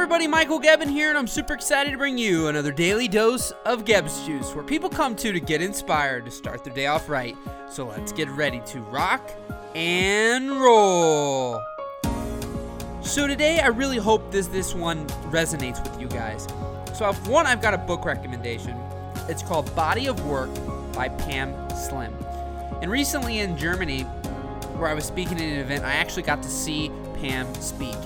everybody, Michael Gebben here, and I'm super excited to bring you another daily dose of Gebbs Juice, where people come to to get inspired to start their day off right. So let's get ready to rock and roll. So today, I really hope this this one resonates with you guys. So I've, one, I've got a book recommendation. It's called Body of Work by Pam Slim. And recently in Germany, where I was speaking at an event, I actually got to see Pam speak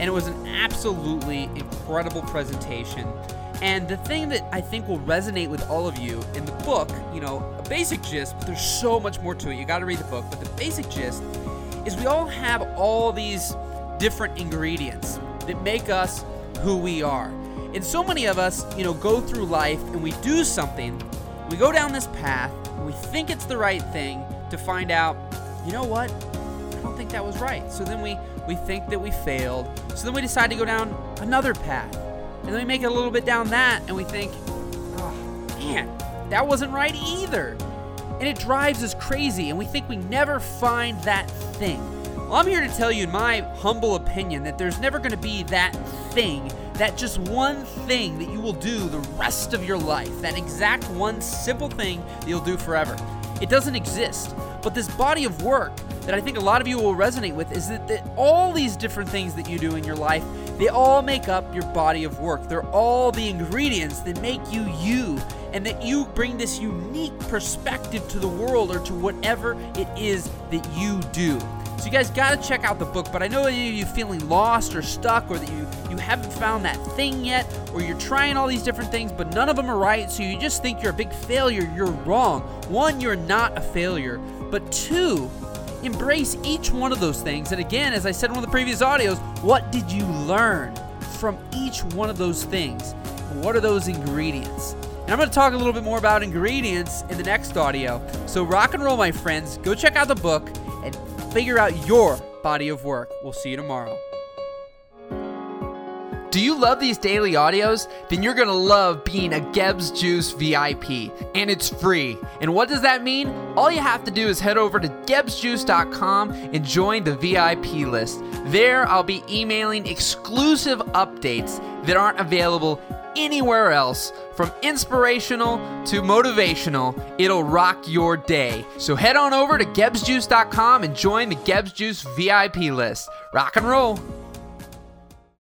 and it was an absolutely incredible presentation. And the thing that I think will resonate with all of you in the book, you know, a basic gist, but there's so much more to it. You got to read the book, but the basic gist is we all have all these different ingredients that make us who we are. And so many of us, you know, go through life and we do something, we go down this path, we think it's the right thing to find out, you know what? Don't think that was right. So then we we think that we failed. So then we decide to go down another path. And then we make it a little bit down that and we think, oh, man, that wasn't right either. And it drives us crazy and we think we never find that thing. Well, I'm here to tell you, in my humble opinion, that there's never going to be that thing, that just one thing that you will do the rest of your life, that exact one simple thing that you'll do forever. It doesn't exist. But this body of work that I think a lot of you will resonate with is that, that all these different things that you do in your life, they all make up your body of work. They're all the ingredients that make you you and that you bring this unique perspective to the world or to whatever it is that you do. So you guys got to check out the book, but I know that you feeling lost or stuck or that you you haven't found that thing yet or you're trying all these different things but none of them are right, so you just think you're a big failure. You're wrong. One, you're not a failure, but two, embrace each one of those things. And again, as I said in one of the previous audios, what did you learn from each one of those things? What are those ingredients? And I'm going to talk a little bit more about ingredients in the next audio. So rock and roll, my friends. Go check out the book and figure out your body of work. We'll see you tomorrow. Do you love these daily audios? Then you're gonna love being a Gebbs Juice VIP, and it's free. And what does that mean? All you have to do is head over to gebsjuice.com and join the VIP list. There, I'll be emailing exclusive updates that aren't available anywhere else. From inspirational to motivational, it'll rock your day. So head on over to gebsjuice.com and join the Gebbs Juice VIP list. Rock and roll.